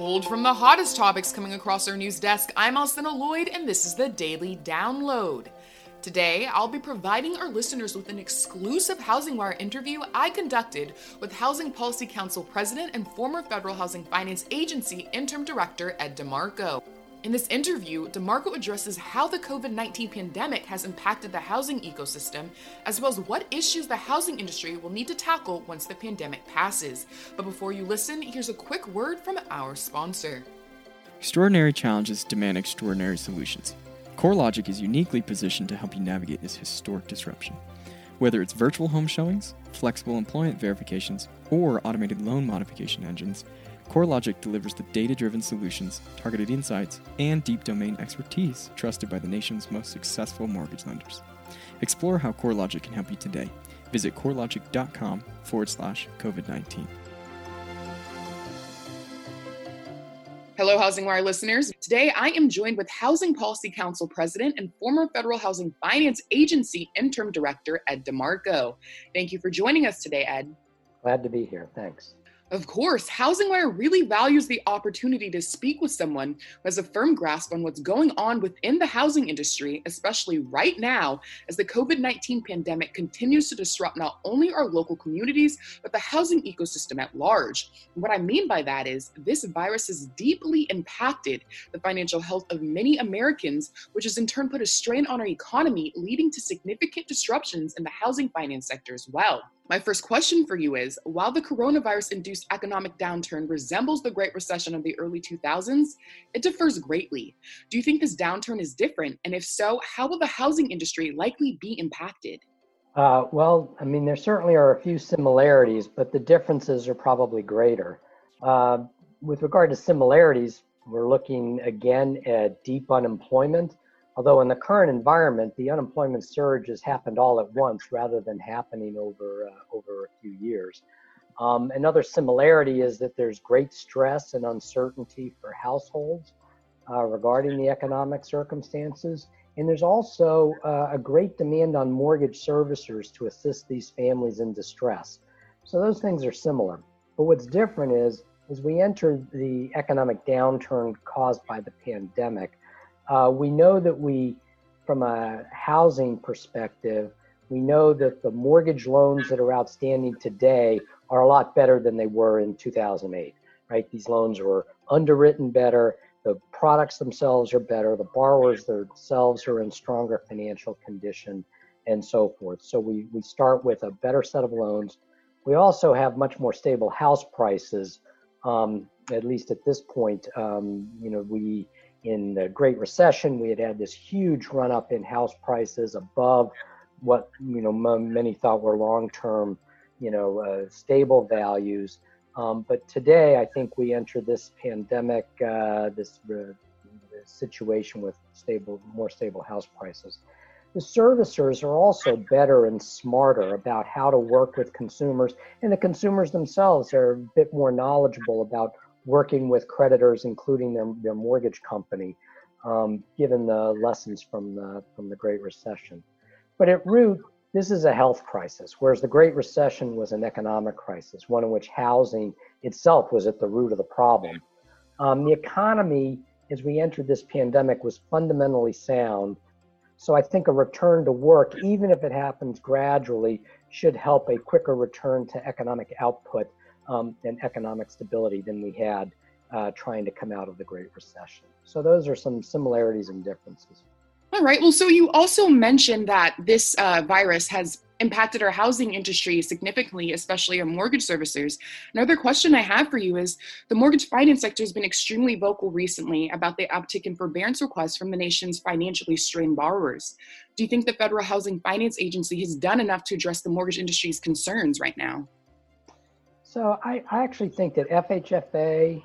Pulled from the hottest topics coming across our news desk, I'm Alcynna Lloyd, and this is the Daily Download. Today, I'll be providing our listeners with an exclusive Housing Wire interview I conducted with Housing Policy Council President and former Federal Housing Finance Agency Interim Director Ed DeMarco. In this interview, DeMarco addresses how the COVID 19 pandemic has impacted the housing ecosystem, as well as what issues the housing industry will need to tackle once the pandemic passes. But before you listen, here's a quick word from our sponsor. Extraordinary challenges demand extraordinary solutions. CoreLogic is uniquely positioned to help you navigate this historic disruption. Whether it's virtual home showings, flexible employment verifications, or automated loan modification engines, CoreLogic delivers the data driven solutions, targeted insights, and deep domain expertise trusted by the nation's most successful mortgage lenders. Explore how CoreLogic can help you today. Visit corelogic.com forward slash COVID 19. Hello, Housing Wire listeners. Today, I am joined with Housing Policy Council President and former Federal Housing Finance Agency Interim Director Ed DeMarco. Thank you for joining us today, Ed. Glad to be here. Thanks. Of course, Housing Wire really values the opportunity to speak with someone who has a firm grasp on what's going on within the housing industry, especially right now as the COVID 19 pandemic continues to disrupt not only our local communities, but the housing ecosystem at large. And what I mean by that is this virus has deeply impacted the financial health of many Americans, which has in turn put a strain on our economy, leading to significant disruptions in the housing finance sector as well. My first question for you is While the coronavirus induced economic downturn resembles the Great Recession of the early 2000s, it differs greatly. Do you think this downturn is different? And if so, how will the housing industry likely be impacted? Uh, well, I mean, there certainly are a few similarities, but the differences are probably greater. Uh, with regard to similarities, we're looking again at deep unemployment Although in the current environment, the unemployment surge has happened all at once rather than happening over uh, over a few years. Um, another similarity is that there's great stress and uncertainty for households uh, regarding the economic circumstances. And there's also uh, a great demand on mortgage servicers to assist these families in distress. So those things are similar. But what's different is, as we enter the economic downturn caused by the pandemic, uh, we know that we, from a housing perspective, we know that the mortgage loans that are outstanding today are a lot better than they were in 2008, right? These loans were underwritten better, the products themselves are better, the borrowers themselves are in stronger financial condition, and so forth. So we, we start with a better set of loans. We also have much more stable house prices, um, at least at this point. Um, you know, we in the Great Recession, we had had this huge run up in house prices above what you know many thought were long-term, you know, uh, stable values. Um, but today, I think we enter this pandemic, uh, this, uh, situation with stable, more stable house prices. The servicers are also better and smarter about how to work with consumers, and the consumers themselves are a bit more knowledgeable about working with creditors, including their, their mortgage company, um, given the lessons from the, from the Great Recession. But at root, this is a health crisis, whereas the Great Recession was an economic crisis, one in which housing itself was at the root of the problem. Um, the economy, as we entered this pandemic, was fundamentally sound. So I think a return to work, even if it happens gradually, should help a quicker return to economic output um, and economic stability than we had uh, trying to come out of the Great Recession. So those are some similarities and differences. All right. Well, so you also mentioned that this uh, virus has impacted our housing industry significantly, especially our mortgage servicers. Another question I have for you is the mortgage finance sector has been extremely vocal recently about the uptick in forbearance requests from the nation's financially strained borrowers. Do you think the Federal Housing Finance Agency has done enough to address the mortgage industry's concerns right now? So I, I actually think that FHFA,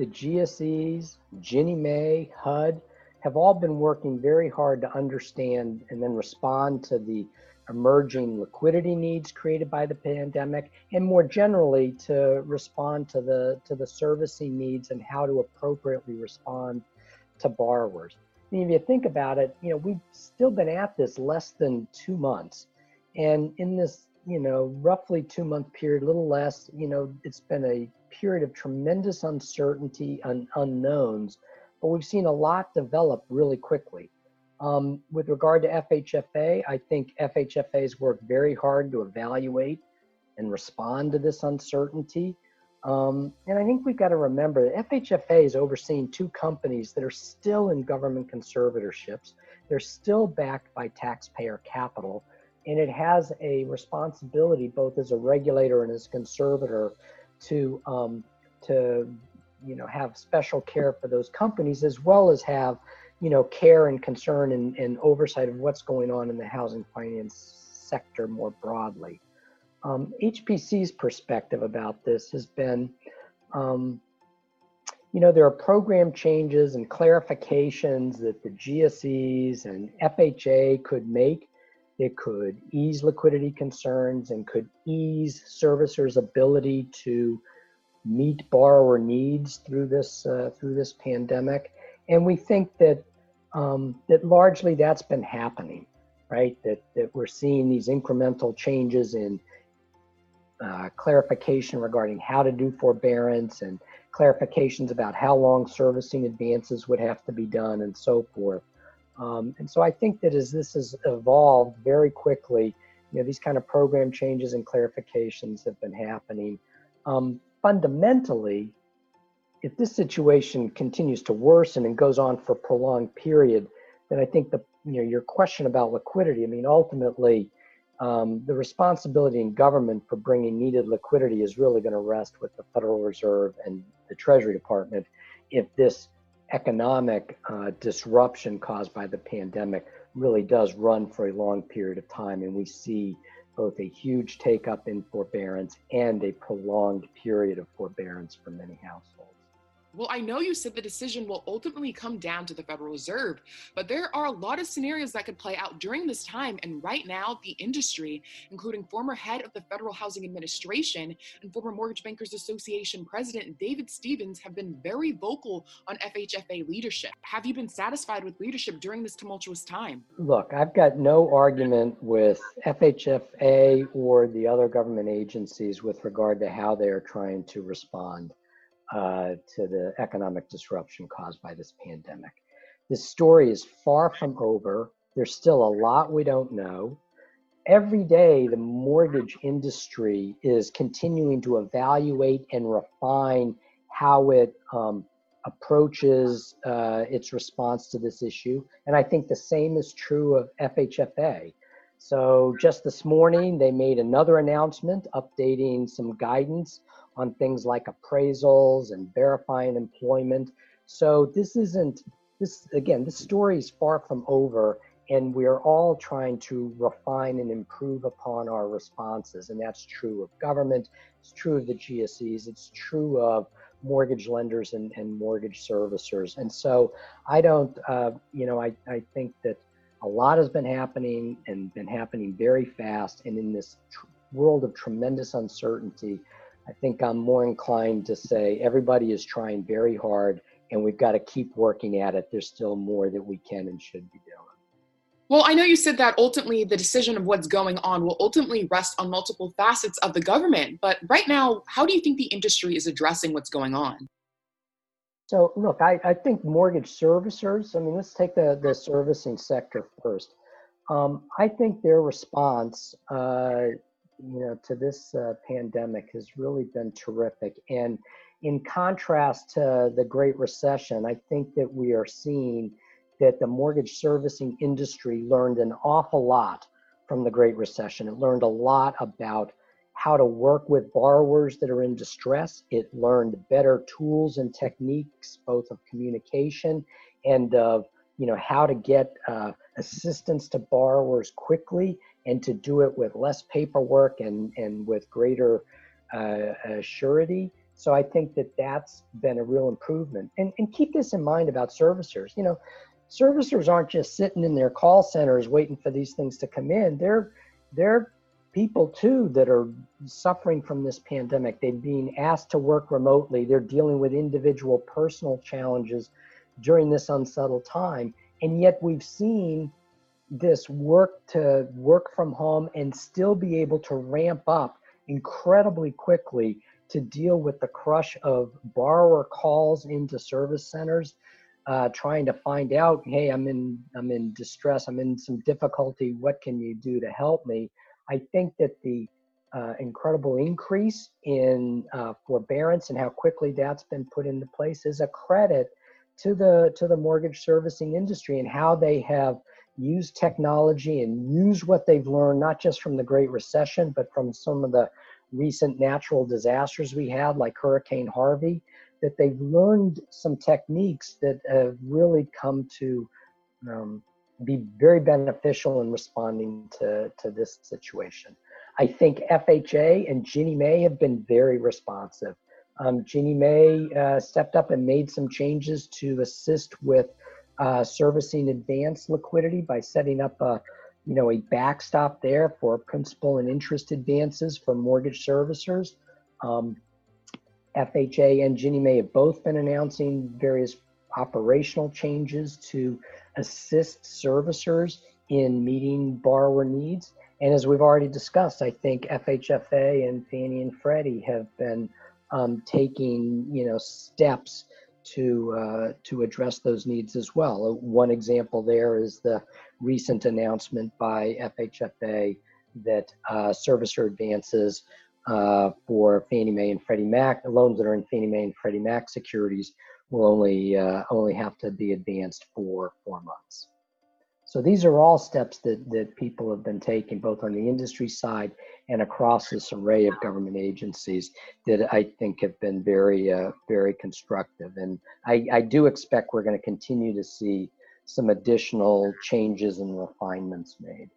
the GSEs, Ginnie Mae, HUD have all been working very hard to understand and then respond to the emerging liquidity needs created by the pandemic and more generally to respond to the to the servicing needs and how to appropriately respond to borrowers. I mean, if you think about it, you know, we've still been at this less than two months. And in this, you know, roughly two month period, a little less, you know, it's been a period of tremendous uncertainty and unknowns, but we've seen a lot develop really quickly. Um, with regard to FHFA, I think FHFA has worked very hard to evaluate and respond to this uncertainty. Um, and I think we've got to remember that FHFA is overseeing two companies that are still in government conservatorships. They're still backed by taxpayer capital, and it has a responsibility both as a regulator and as a conservator to um, to you know have special care for those companies as well as have you know, care and concern and, and oversight of what's going on in the housing finance sector more broadly. Um, HPC's perspective about this has been, um, you know, there are program changes and clarifications that the GSEs and FHA could make. It could ease liquidity concerns and could ease servicers' ability to meet borrower needs through this uh, through this pandemic. And we think that um, that largely that's been happening, right? That that we're seeing these incremental changes in uh, clarification regarding how to do forbearance and clarifications about how long servicing advances would have to be done and so forth. Um, and so I think that as this has evolved very quickly, you know, these kind of program changes and clarifications have been happening. Um, fundamentally, if this situation continues to worsen and goes on for a prolonged period, then I think the you know your question about liquidity. I mean, ultimately, um, the responsibility in government for bringing needed liquidity is really going to rest with the Federal Reserve and the Treasury Department. If this economic uh, disruption caused by the pandemic really does run for a long period of time, and we see both a huge take up in forbearance and a prolonged period of forbearance for many households. Well, I know you said the decision will ultimately come down to the Federal Reserve, but there are a lot of scenarios that could play out during this time. And right now, the industry, including former head of the Federal Housing Administration and former Mortgage Bankers Association President David Stevens, have been very vocal on FHFA leadership. Have you been satisfied with leadership during this tumultuous time? Look, I've got no argument with FHFA or the other government agencies with regard to how they're trying to respond uh, to the economic disruption caused by this pandemic. This story is far from over. There's still a lot we don't know. Every day, the mortgage industry is continuing to evaluate and refine how it um, approaches uh, its response to this issue. And I think the same is true of FHFA. So, just this morning, they made another announcement updating some guidance on things like appraisals and verifying employment. So this isn't this again, this story is far from over and we are all trying to refine and improve upon our responses. And that's true of government, it's true of the GSEs, it's true of mortgage lenders and, and mortgage servicers. And so I don't, uh, you know, I, I think that a lot has been happening and been happening very fast. And in this tr- world of tremendous uncertainty, I think I'm more inclined to say everybody is trying very hard and we've got to keep working at it. There's still more that we can and should be doing. Well, I know you said that ultimately the decision of what's going on will ultimately rest on multiple facets of the government. But right now, how do you think the industry is addressing what's going on? So, look, I, I think mortgage servicers, I mean, let's take the, the servicing sector first. Um, I think their response uh, you know to this uh, pandemic has really been terrific and in contrast to the great recession i think that we are seeing that the mortgage servicing industry learned an awful lot from the Great Recession. It learned a lot about how to work with borrowers that are in distress. It learned better tools and techniques, both of communication and of you know how to get uh, assistance to borrowers quickly and to do it with less paperwork and and with greater uh, surety. So I think that that's been a real improvement. And and keep this in mind about servicers. You know, servicers aren't just sitting in their call centers waiting for these things to come in. They're they're people too that are suffering from this pandemic. They're being asked to work remotely. They're dealing with individual personal challenges during this unsettled time. And yet we've seen this work to work from home and still be able to ramp up incredibly quickly to deal with the crush of borrower calls into service centers uh, trying to find out, hey, I'm in I'm in distress, I'm in some difficulty. What can you do to help me? I think that the uh, incredible increase in uh, forbearance and how quickly that's been put into place is a credit to the to the mortgage servicing industry and how they have used technology and use what they've learned not just from the Great Recession but from some of the recent natural disasters we had like Hurricane Harvey that they've learned some techniques that have really come to um, be very beneficial in responding to, to this situation. I think FHA and Ginnie Mae have been very responsive. Um, Mae uh, stepped up and made some changes to assist with uh, servicing advance liquidity by setting up a, you know, a backstop there for principal and interest advances for mortgage servicers. Um, FHA and Ginnie Mae have both been announcing various operational changes to assist servicers in meeting borrower needs. And as we've already discussed, I think FHFA and Fannie and Freddie have been um, taking, you know, steps to uh, to address those needs as well. Uh, one example there is the recent announcement by FHFA that uh, servicer advances uh, for Fannie Mae and Freddie Mac, loans that are in Fannie Mae and Freddie Mac securities will only uh, only have to be advanced for four months. So these are all steps that that people have been taking, both on the industry side and across this array of government agencies, that I think have been very uh, very constructive. And I, I do expect we're going to continue to see some additional changes and refinements made.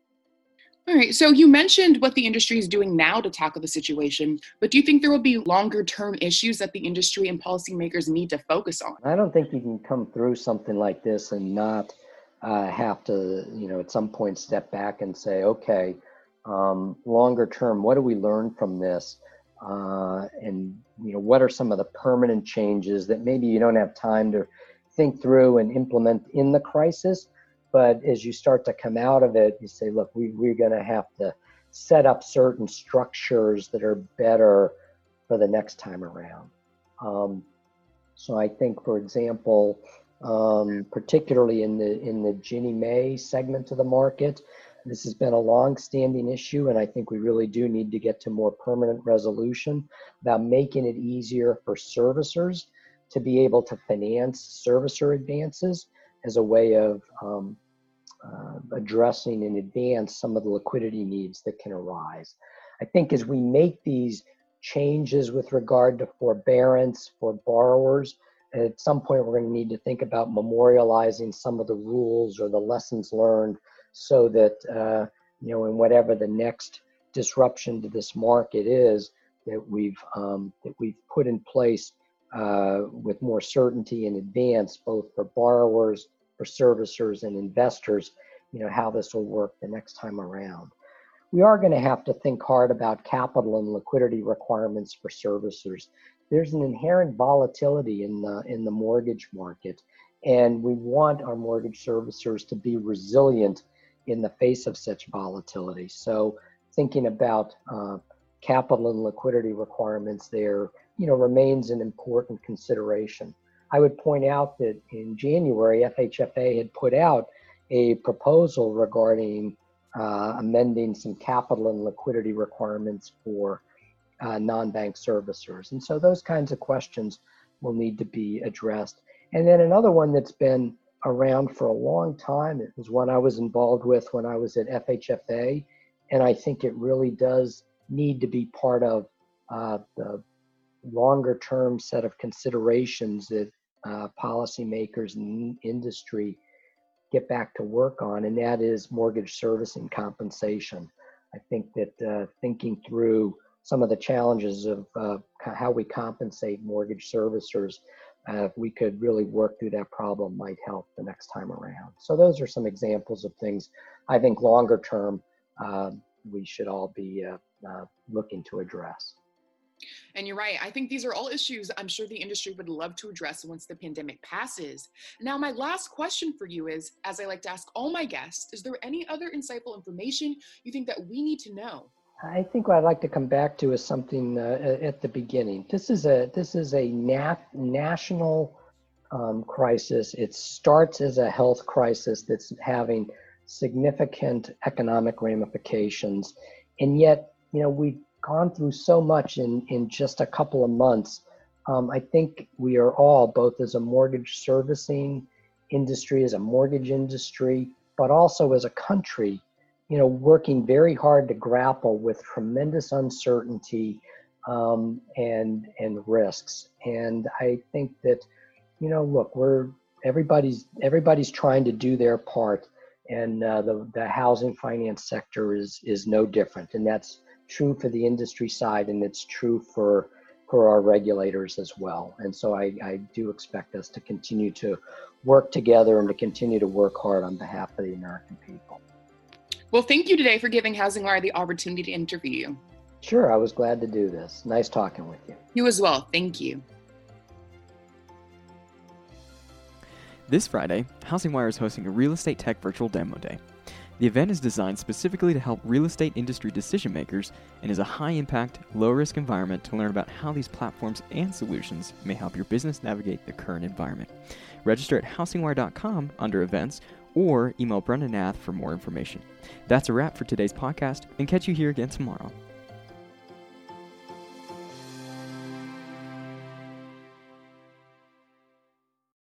All right. So you mentioned what the industry is doing now to tackle the situation, but do you think there will be longer term issues that the industry and policymakers need to focus on? I don't think you can come through something like this and not uh, have to, you know, at some point step back and say, okay, um, longer term, what do we learn from this? Uh, and, you know, what are some of the permanent changes that maybe you don't have time to think through and implement in the crisis? But as you start to come out of it, you say, look, we, we're going to have to set up certain structures that are better for the next time around. Um, so I think, for example, um, particularly in the in the Ginnie Mae segment of the market, this has been a long-standing issue, and I think we really do need to get to more permanent resolution about making it easier for servicers to be able to finance servicer advances as a way of um, uh, addressing in advance some of the liquidity needs that can arise. I think as we make these changes with regard to forbearance for borrowers, at some point we're going to need to think about memorializing some of the rules or the lessons learned so that, uh, you know, in whatever the next disruption to this market is, that we've um, that we've put in place uh, with more certainty in advance, both for borrowers, for servicers, and investors, you know, how this will work the next time around. We are going to have to think hard about capital and liquidity requirements for servicers. There's an inherent volatility in the in the mortgage market, and we want our mortgage servicers to be resilient in the face of such volatility. So, thinking about uh, capital and liquidity requirements there you know, remains an important consideration. I would point out that in January, FHFA had put out a proposal regarding uh, amending some capital and liquidity requirements for uh, non-bank servicers. And so those kinds of questions will need to be addressed. And then another one that's been around for a long time. It was one I was involved with when I was at FHFA, and I think it really does need to be part of uh, the longer term set of considerations that uh, policymakers and industry get back to work on, and that is mortgage servicing compensation. I think that uh, thinking through some of the challenges of uh, how we compensate mortgage servicers, uh, if we could really work through that problem, might help the next time around. So those are some examples of things I think longer term um, we should all be uh, uh, looking to address. And you're right. I think these are all issues I'm sure the industry would love to address once the pandemic passes. Now, my last question for you is as I like to ask all my guests, is there any other insightful information you think that we need to know? I think what I'd like to come back to is something uh, at the beginning. This is a this is a nat- national um, crisis. It starts as a health crisis that's having significant economic ramifications, and yet you know we've gone through so much in, in just a couple of months. Um, I think we are all, both as a mortgage servicing industry, as a mortgage industry, but also as a country, you know, working very hard to grapple with tremendous uncertainty um, and and risks. And I think that, you know, look, we're everybody's everybody's trying to do their part, and uh, the the housing finance sector is is no different, and that's true for the industry side and it's true for for our regulators as well. And so I, I do expect us to continue to work together and to continue to work hard on behalf of the American people. Well, thank you today for giving Housing Wire the opportunity to interview you. Sure, I was glad to do this. Nice talking with you. You as well. Thank you. This Friday, Housing Wire is hosting a real estate tech virtual demo day. The event is designed specifically to help real estate industry decision makers and is a high impact, low risk environment to learn about how these platforms and solutions may help your business navigate the current environment. Register at housingwire.com under events or email Brendan Nath for more information. That's a wrap for today's podcast and catch you here again tomorrow.